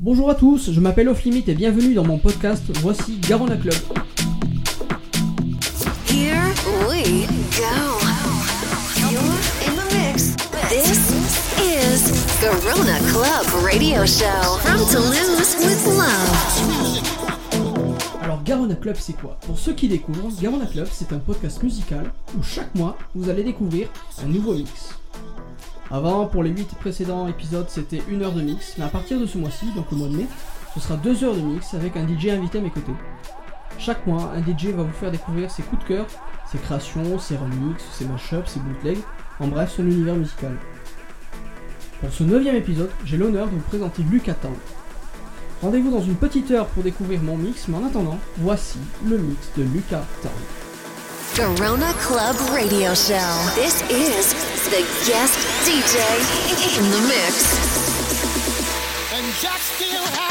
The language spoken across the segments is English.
Bonjour à tous, je m'appelle Off Limit et bienvenue dans mon podcast Voici Garona Club. Here we go. You're in the mix. This is Garona Club Radio Show from Toulouse with love. Alors Garona Club c'est quoi? Pour ceux qui découvrent, Garona Club c'est un podcast musical où chaque mois vous allez découvrir un nouveau mix. Avant, pour les 8 précédents épisodes, c'était une heure de mix, mais à partir de ce mois-ci, donc le mois de mai, ce sera 2 heures de mix avec un DJ invité à mes côtés. Chaque mois, un DJ va vous faire découvrir ses coups de cœur, ses créations, ses remixes, ses mashups, ses bootlegs, en bref, son univers musical. Pour ce 9 épisode, j'ai l'honneur de vous présenter Lucas Town. Rendez-vous dans une petite heure pour découvrir mon mix, mais en attendant, voici le mix de Lucas Town. Garona Club Radio Show. This is the guest DJ in the mix. And Jack still has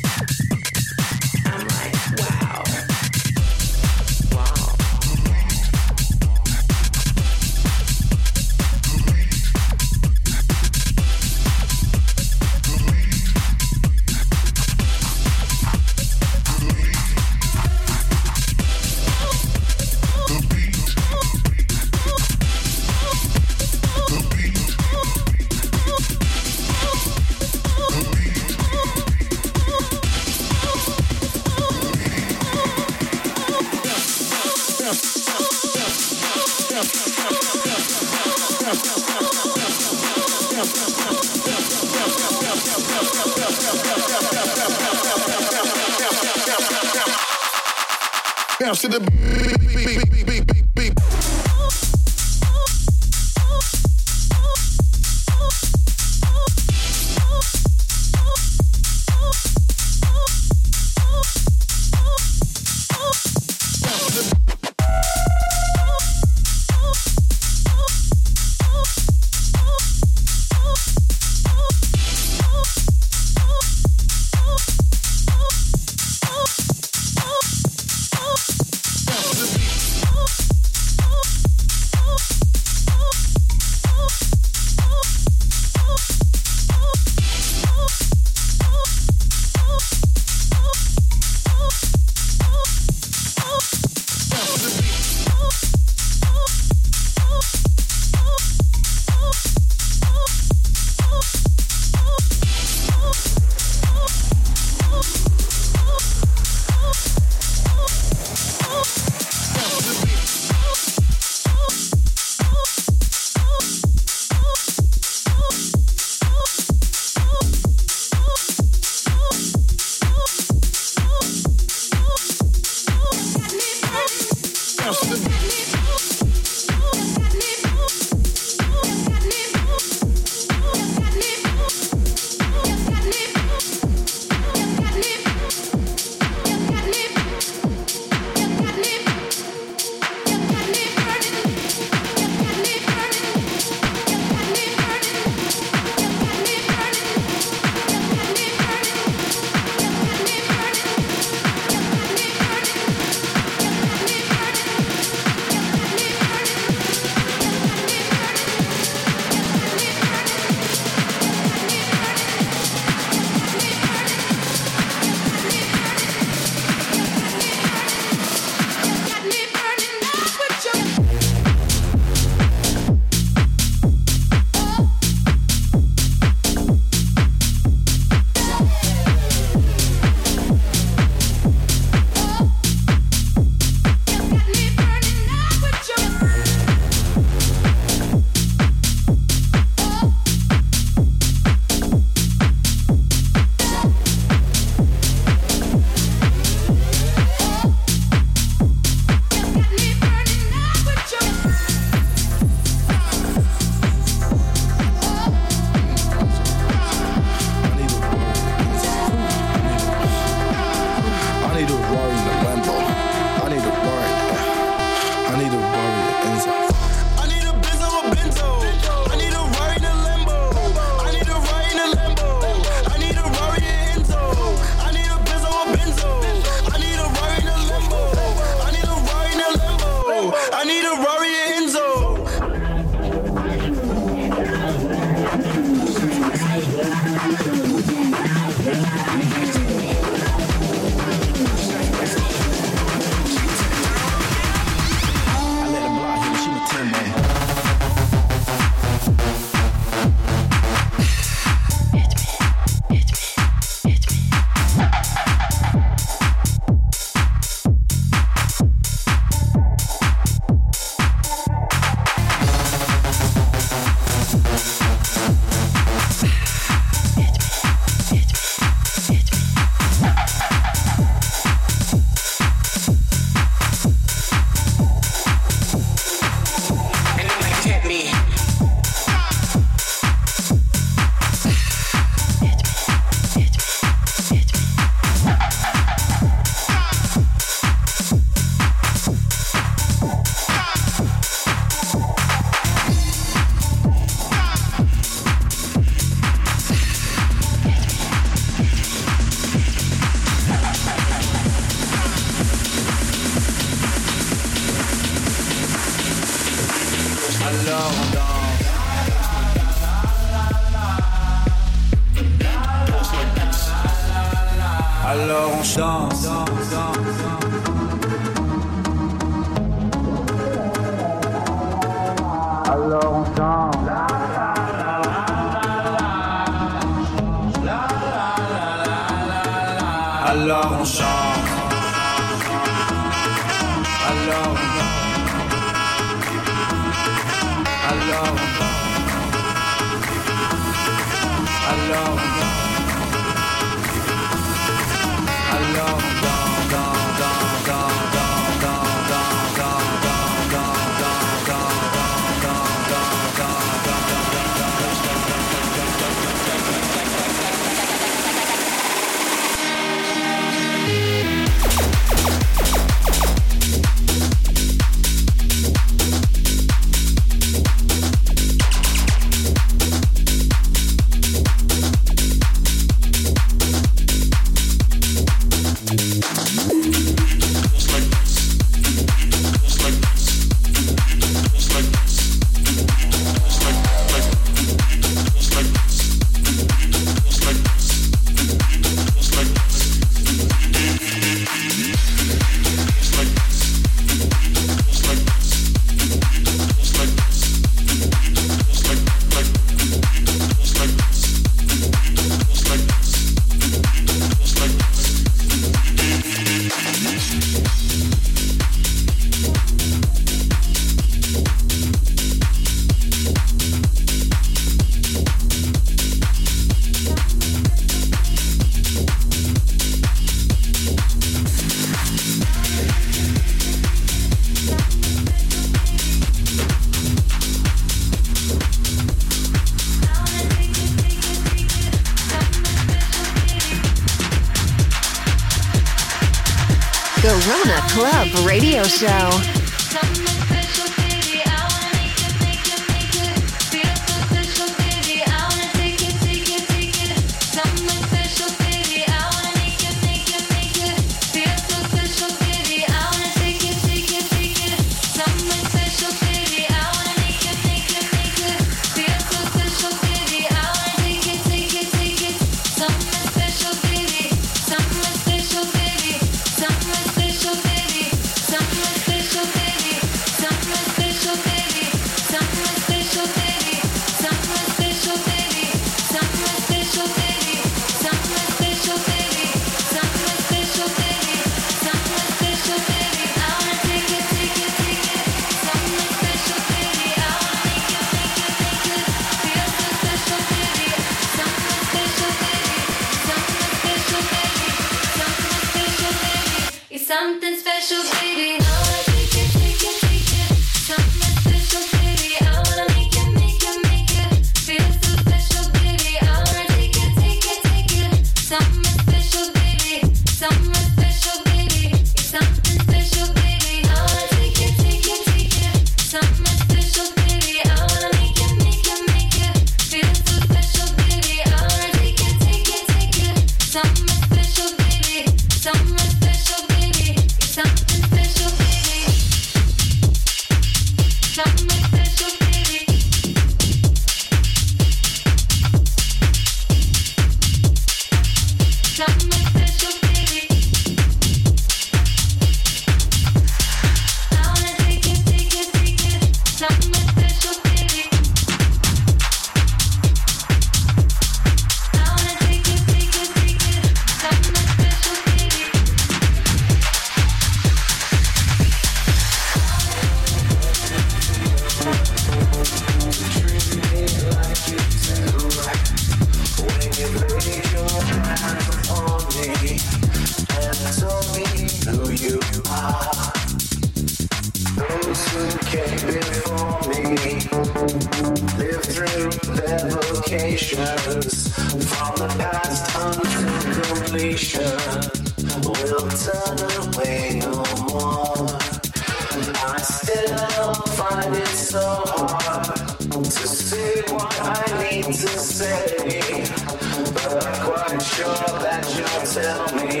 that you'll tell me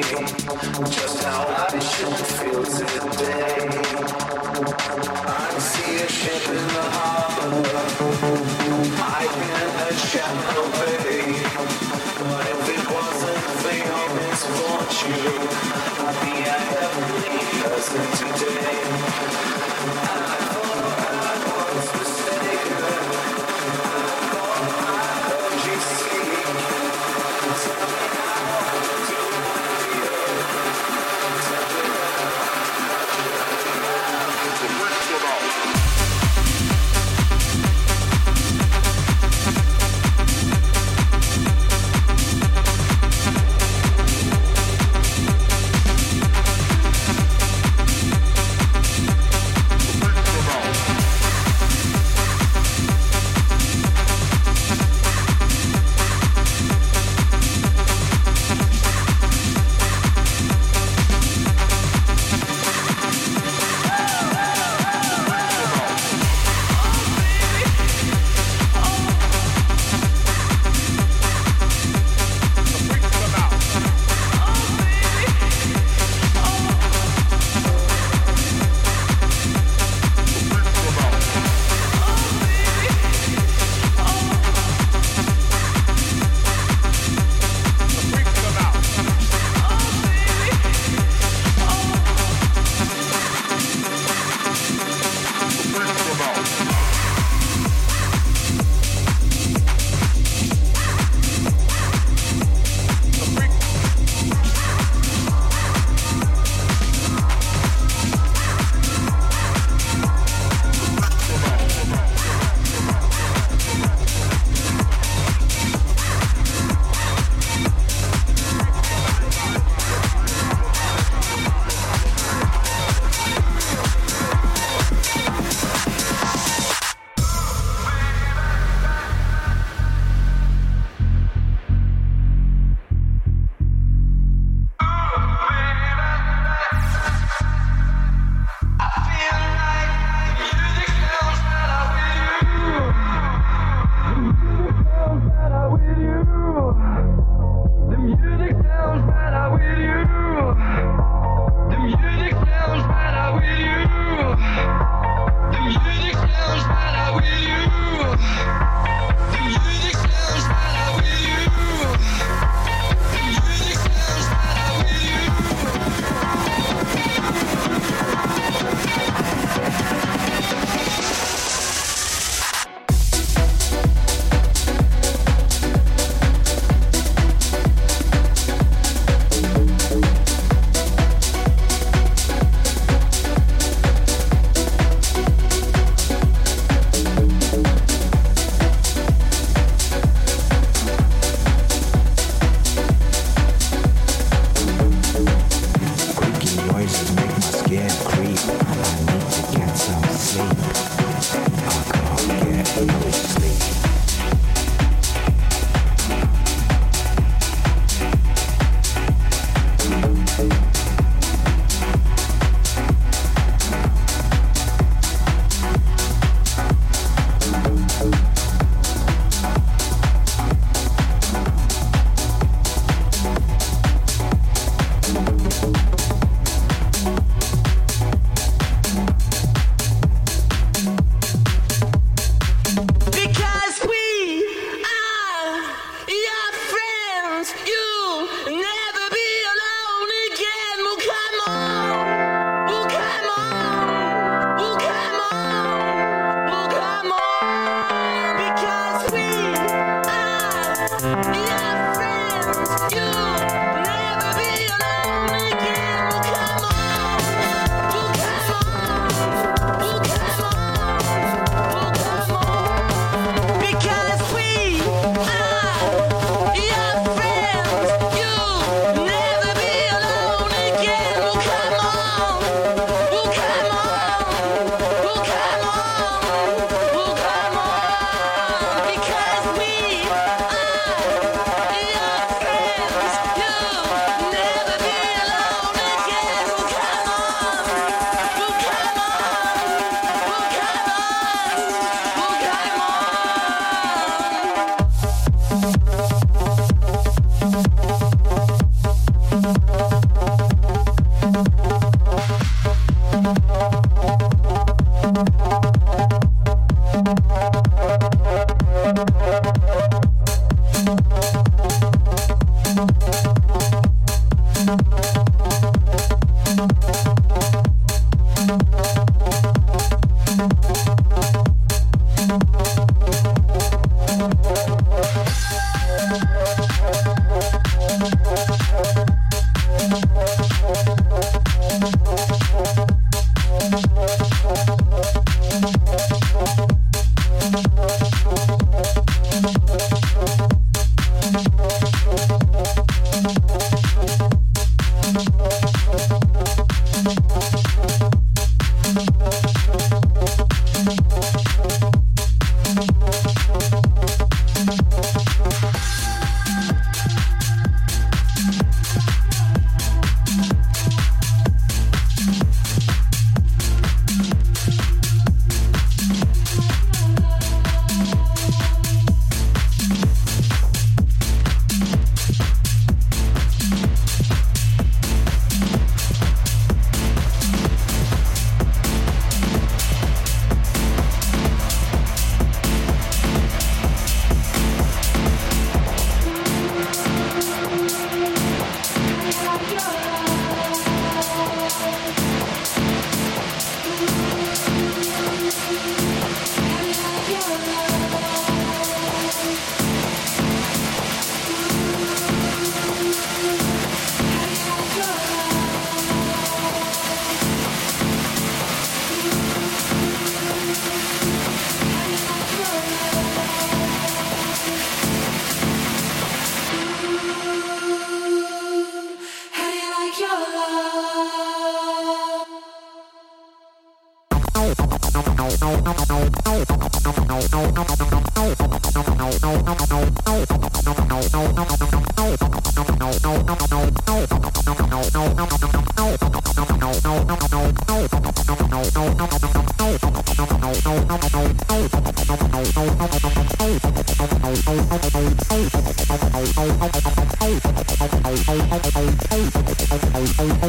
just how I should feel today. I see a ship in the harbor I can shallow bay. What if it wasn't for your misfortune? I'd be a heavenly person today. I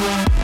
Thank.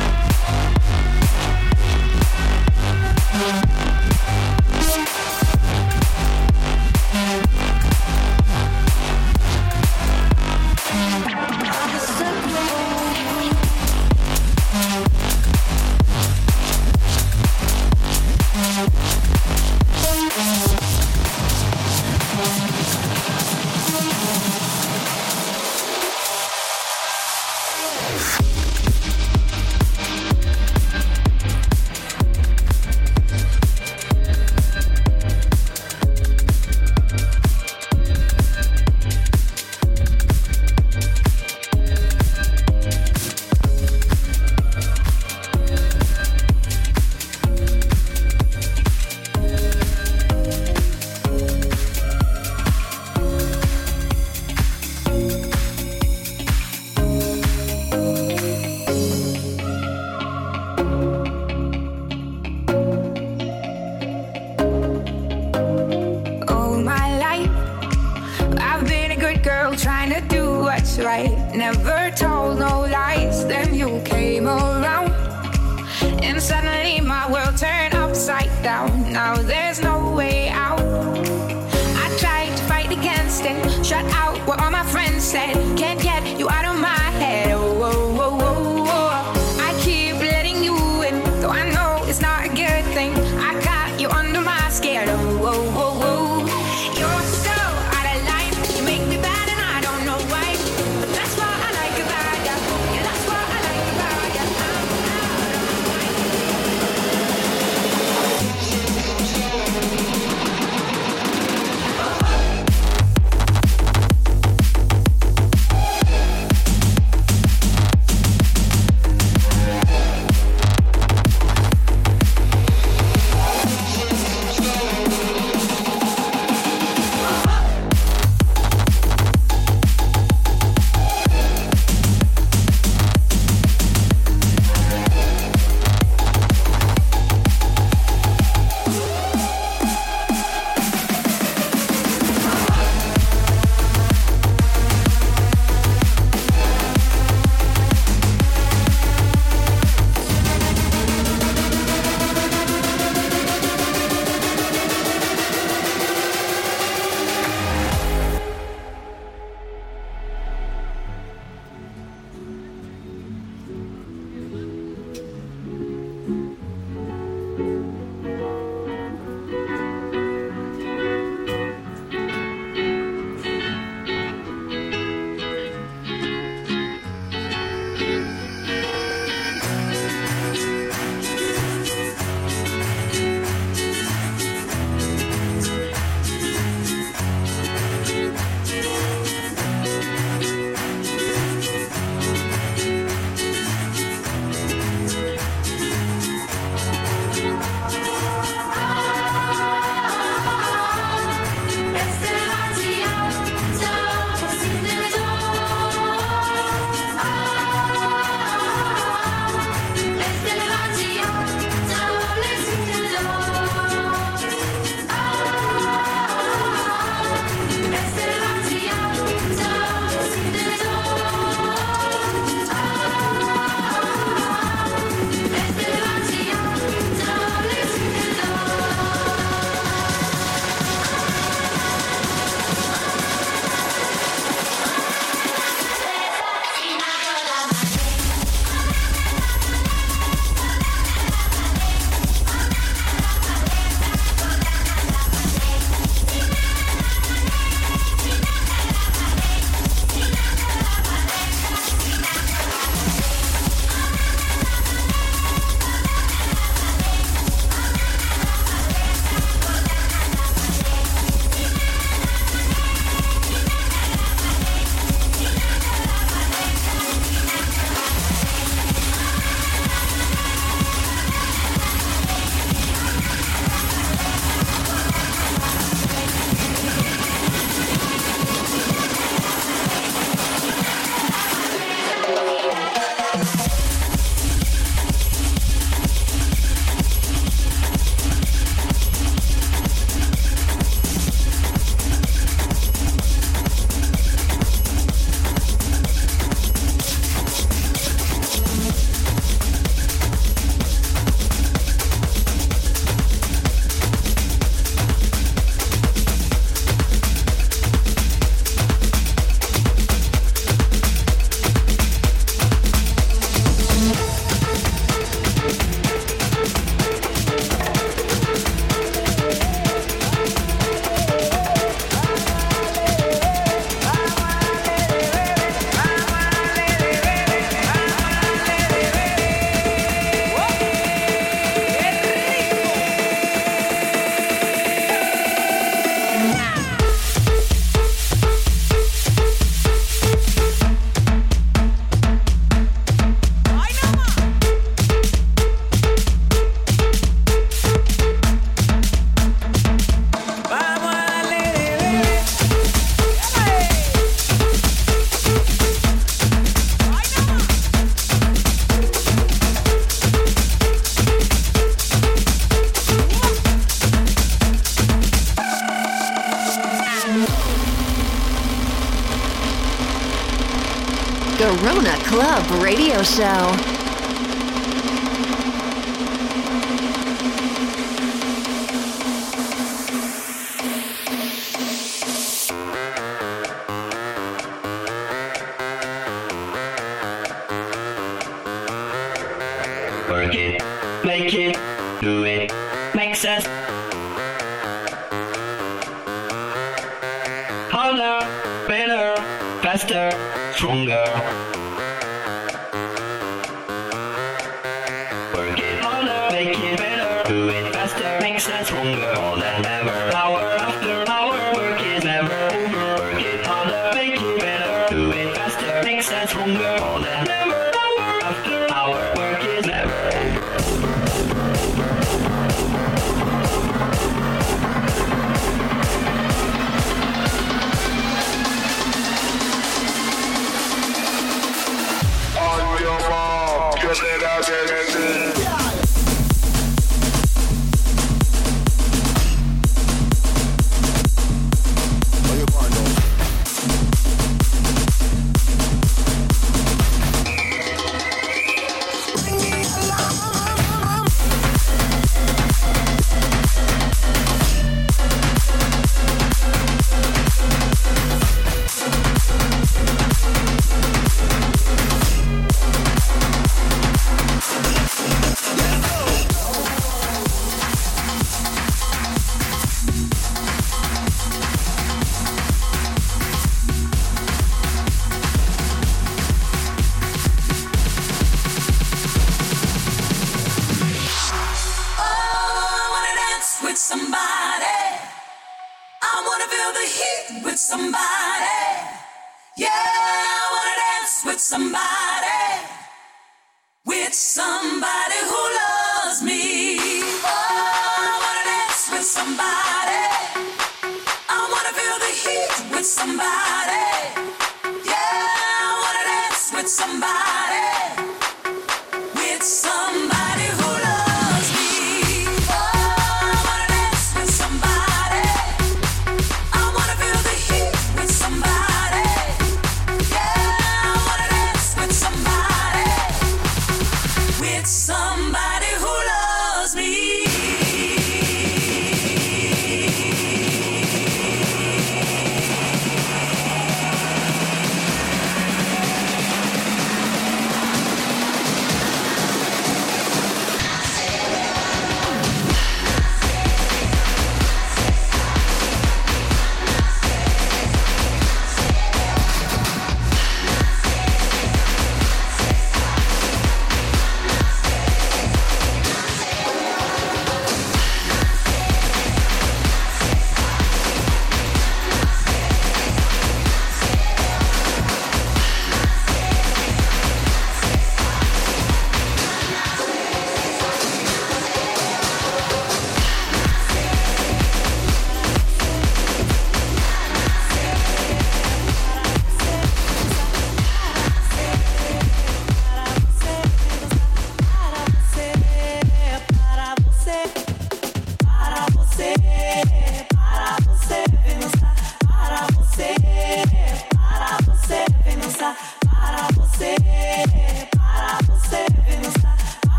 Radio Show.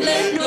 Let no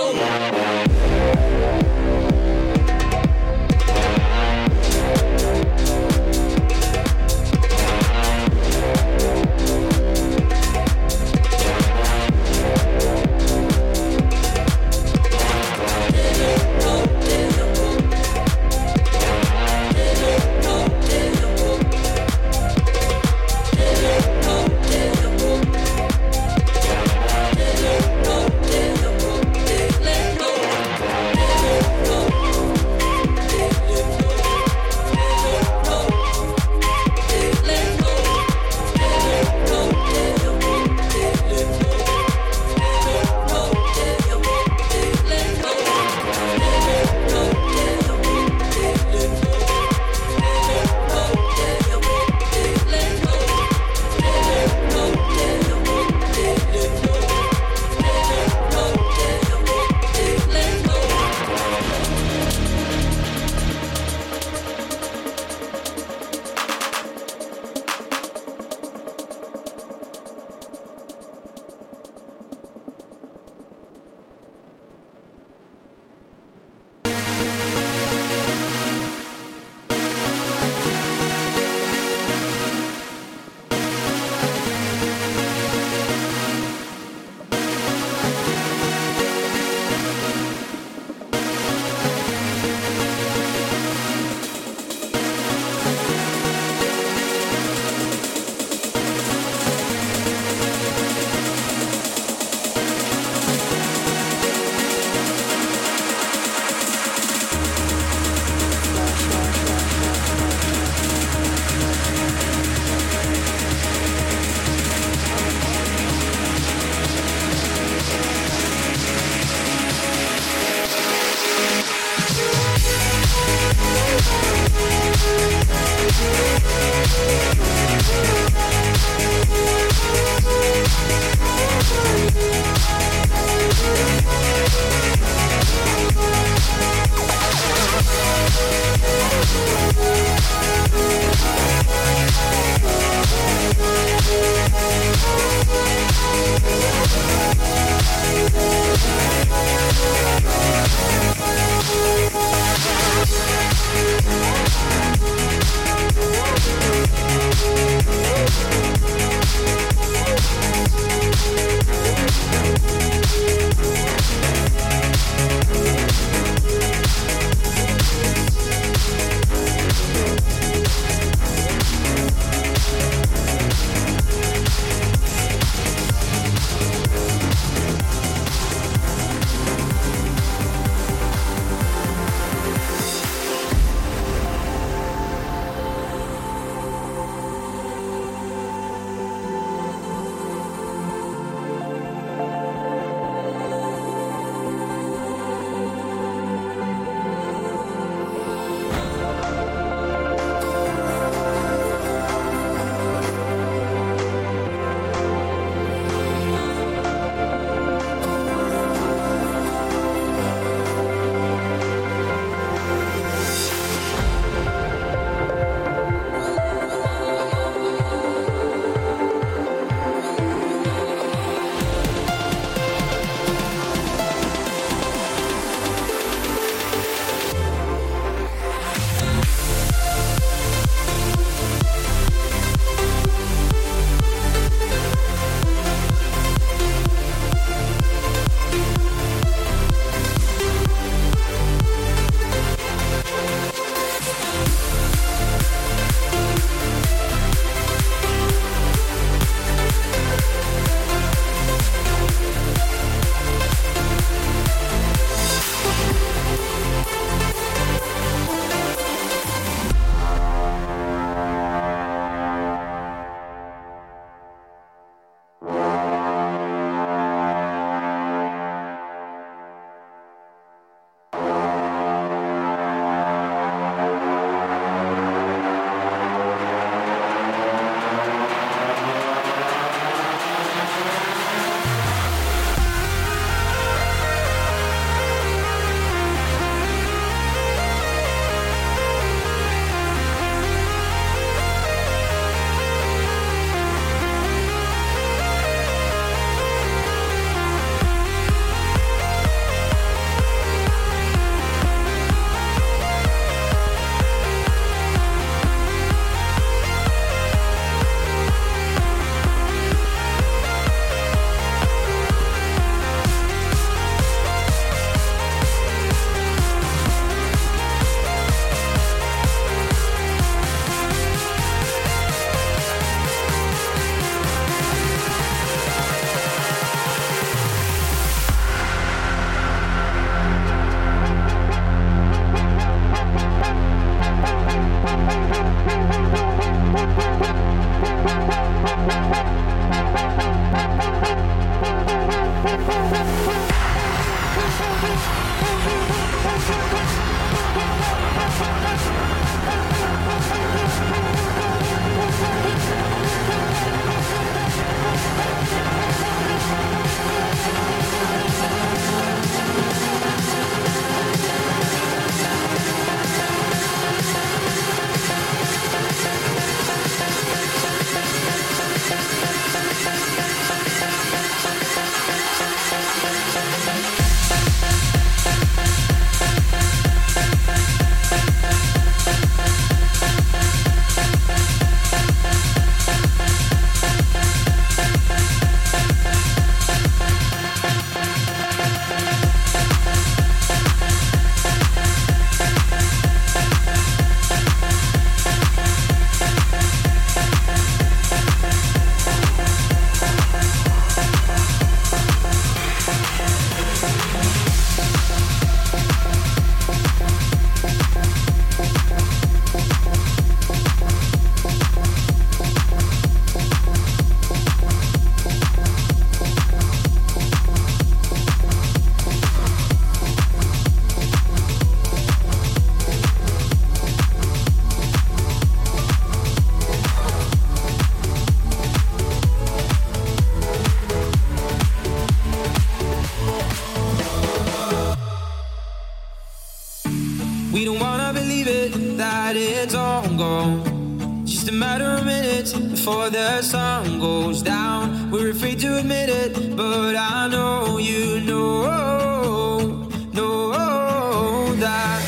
that it's all gone. Just a matter of minutes before the sun goes down. We're afraid to admit it, but I know you know, know that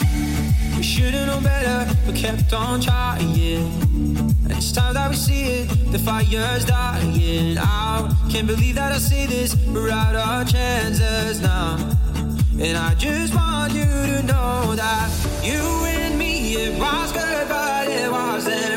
we should've known better, but kept on trying. It's time that we see it, the fire's dying out. Can't believe that I say this, we're out of chances now. And I just want you to know that you and me, it was good, but it wasn't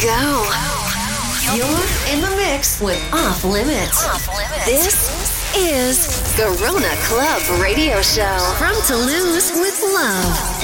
go. You're in the mix with Off Limits. This is Garona Club Radio Show from Toulouse with love.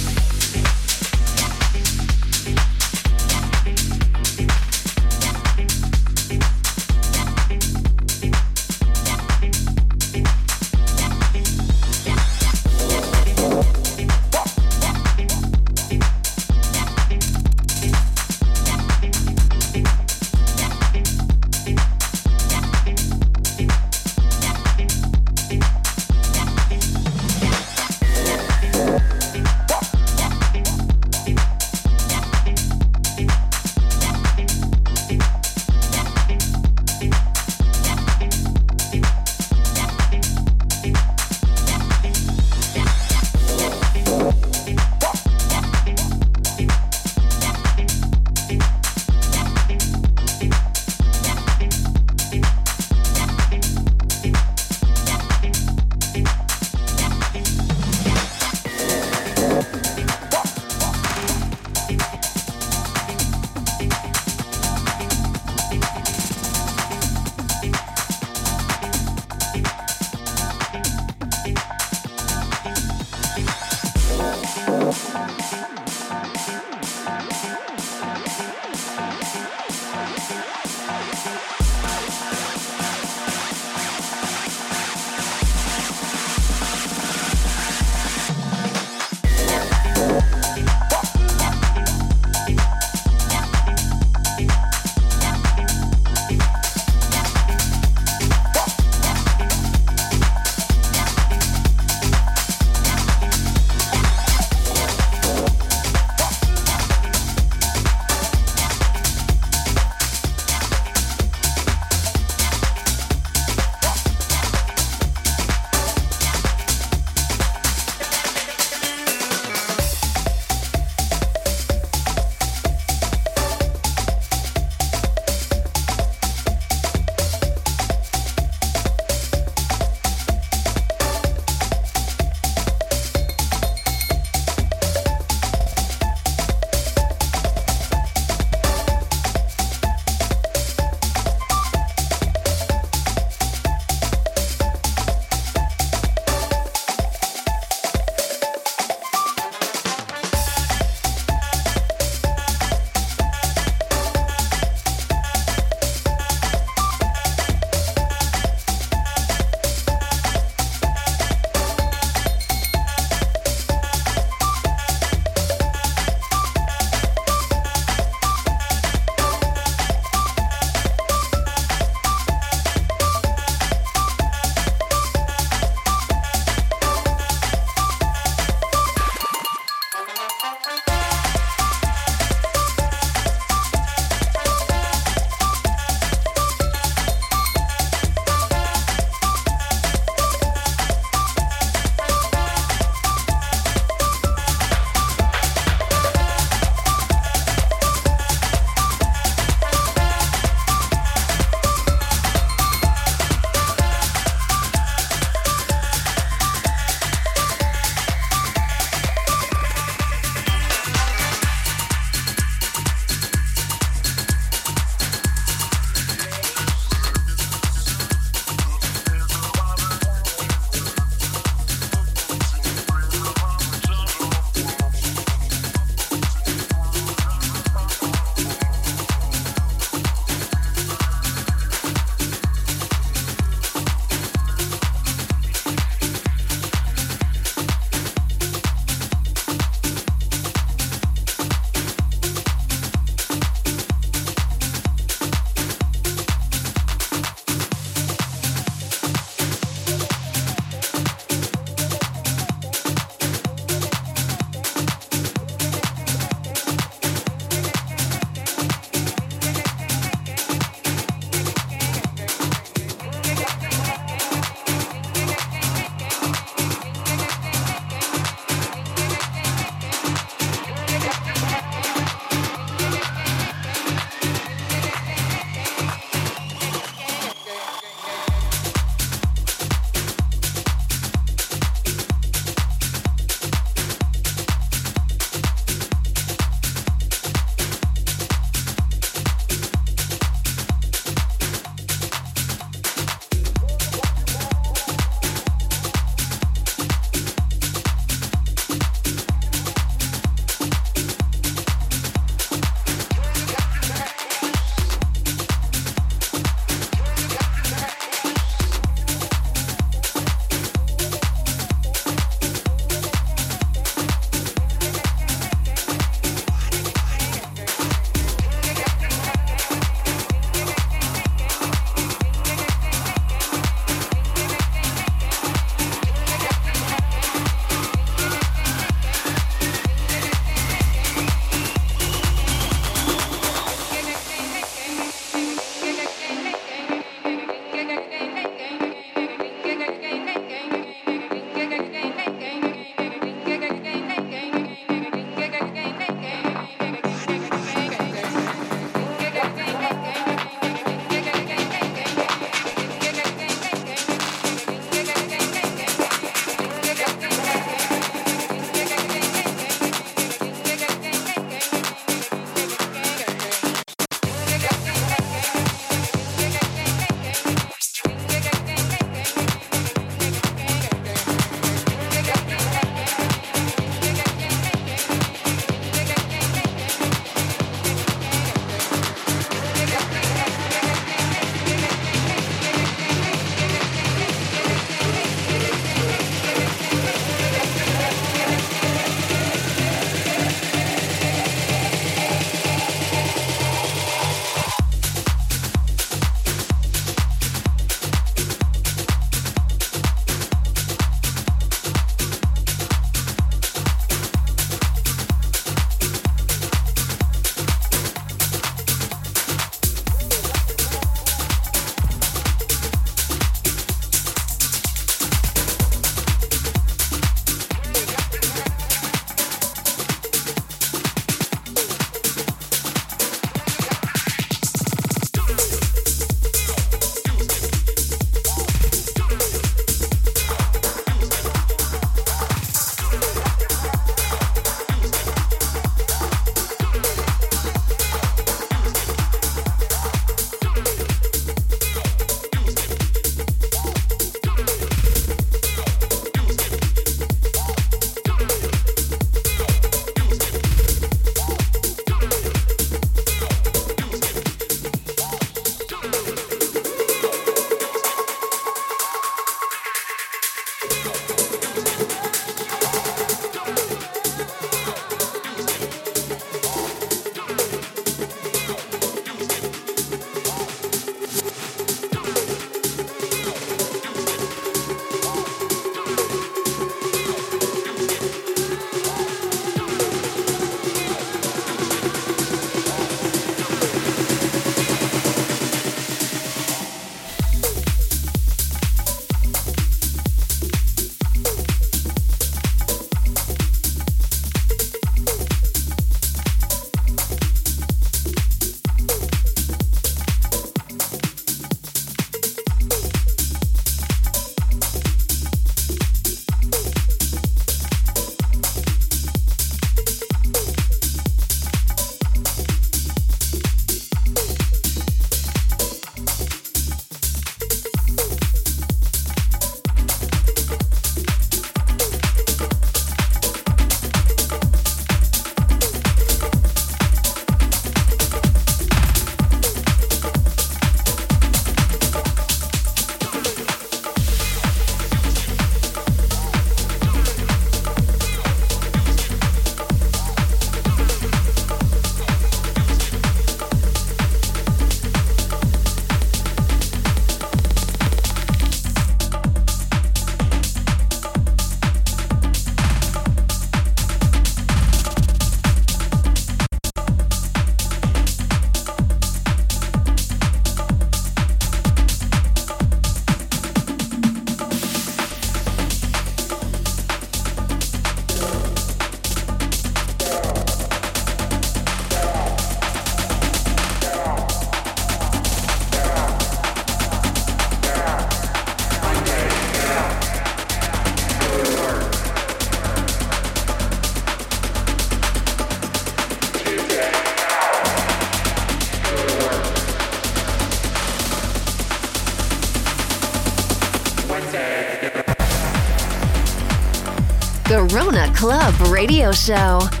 Radio Show.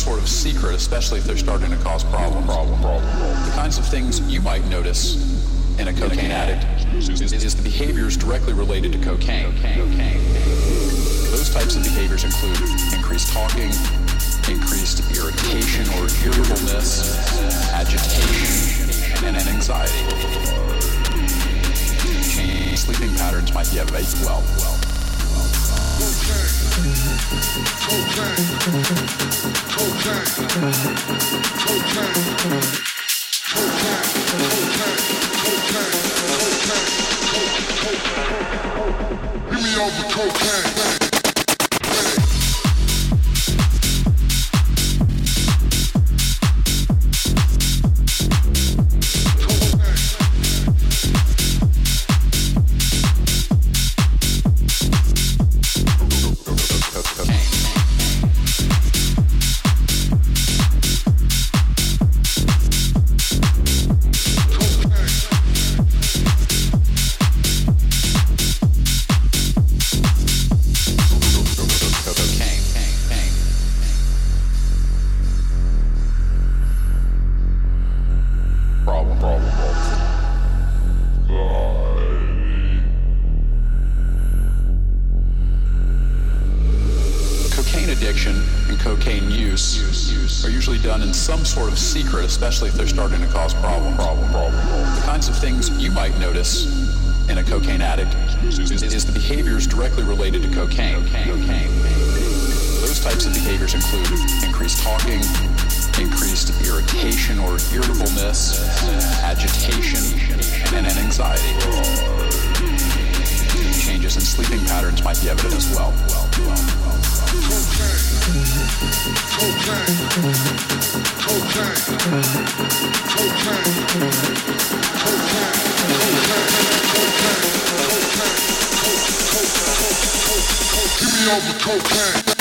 sort of secret, especially if they're starting to cause problems. Problem, problem, problem. The kinds of things you might notice in a cocaine, cocaine addict is, is, the behaviors directly related to cocaine. Cocaine, cocaine. Those types of behaviors include increased talking, increased irritation or irritableness, agitation, and anxiety. Sleeping patterns might be affected well. Give me all the cocaine. Some sort of secret, especially if they're starting to cause problem, problem, problem. The kinds of things you might notice in a cocaine addict is, is the behaviors directly related to cocaine. cocaine. Those types of behaviors include increased talking, increased irritation or irritableness, agitation, and, and anxiety. Changes in sleeping patterns might be evident as well. Give me all the cocaine.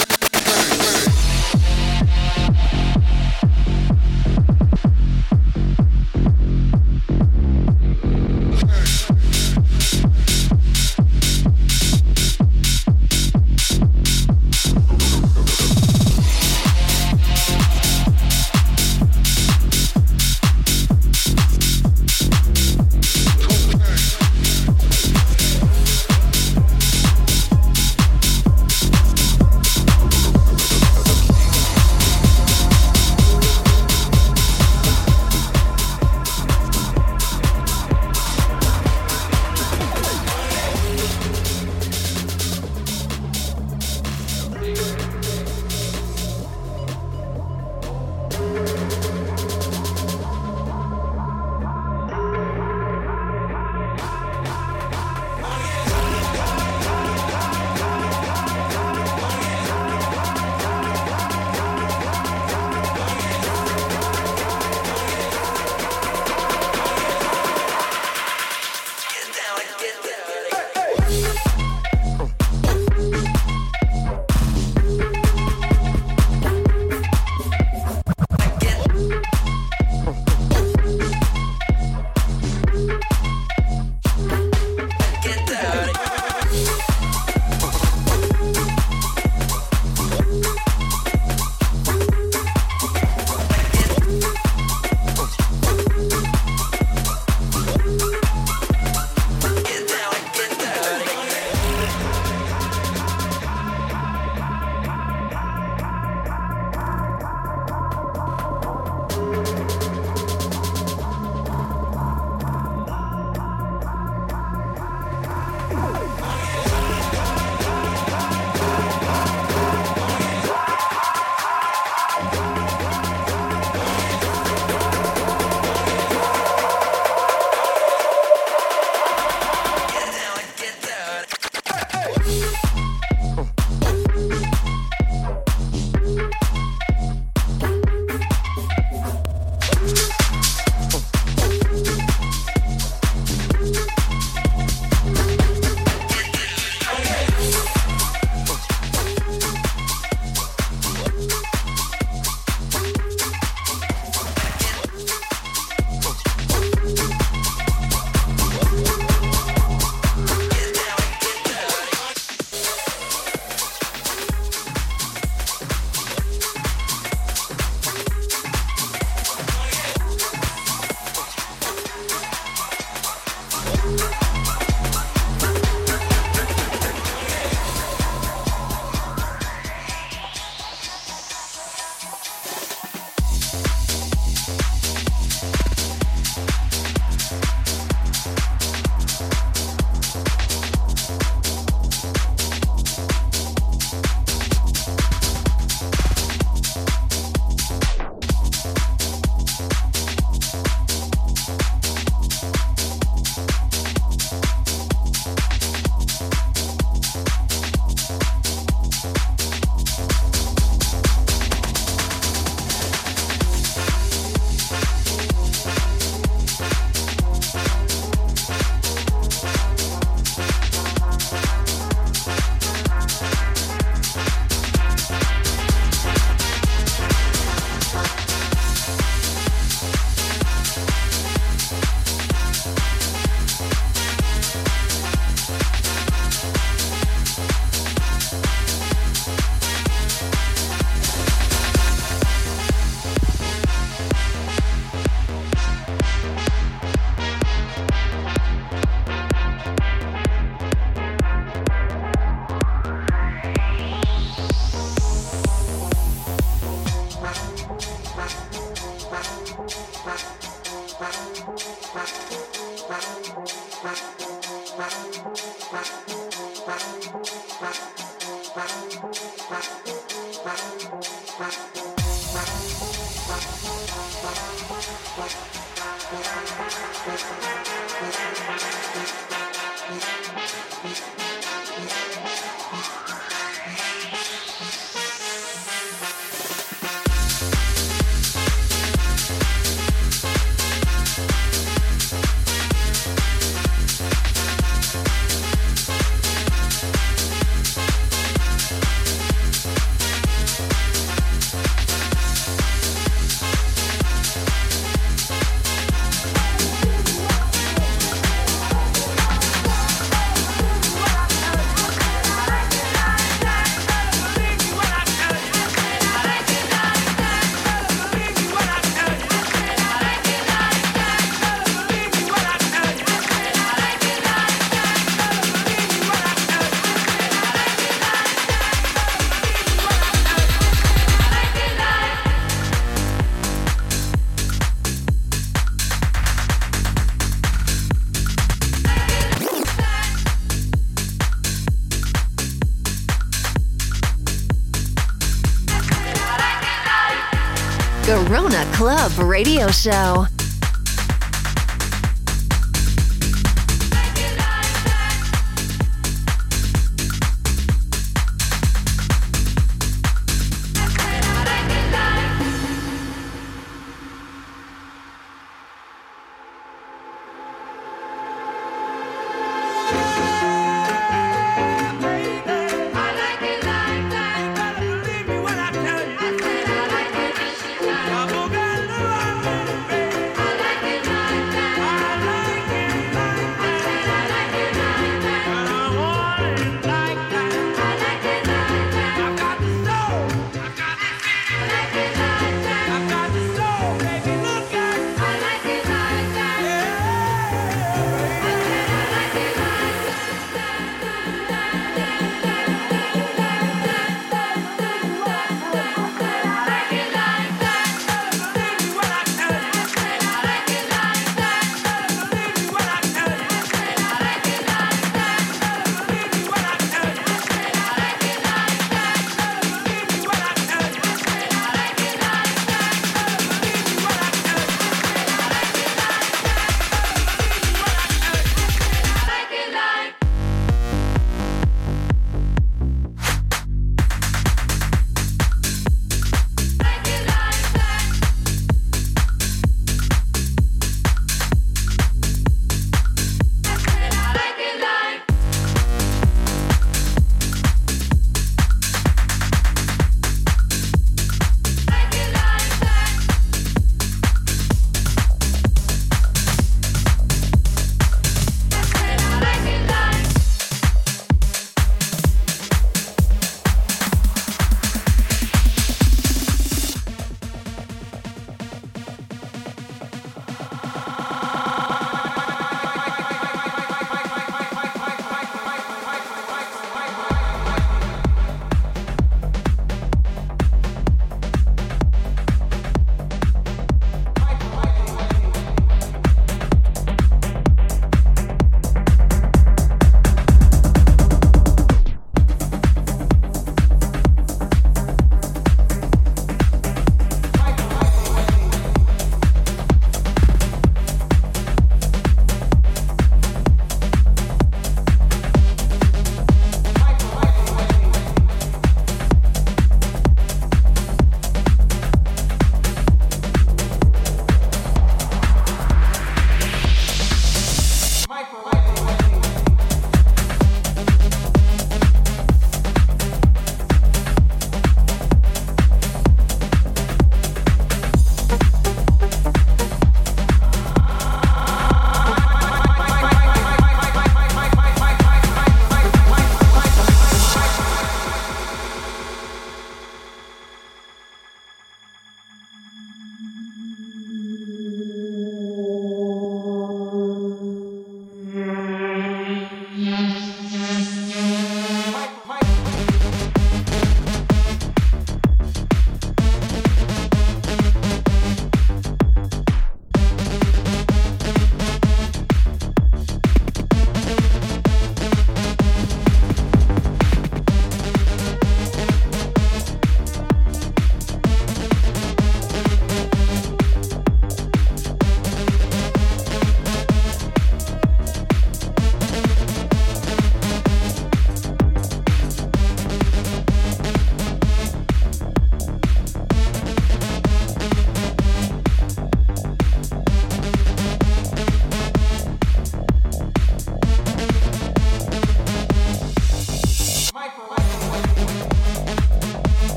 Club Radio Show.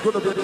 escudo de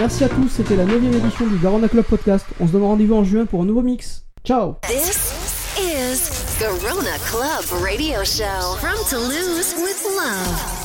Merci à tous, c'était la 9ème édition du Garona Club Podcast. On se donne rendez-vous en juin pour un nouveau mix. Ciao This is Garona Club Radio Show from Toulouse with love.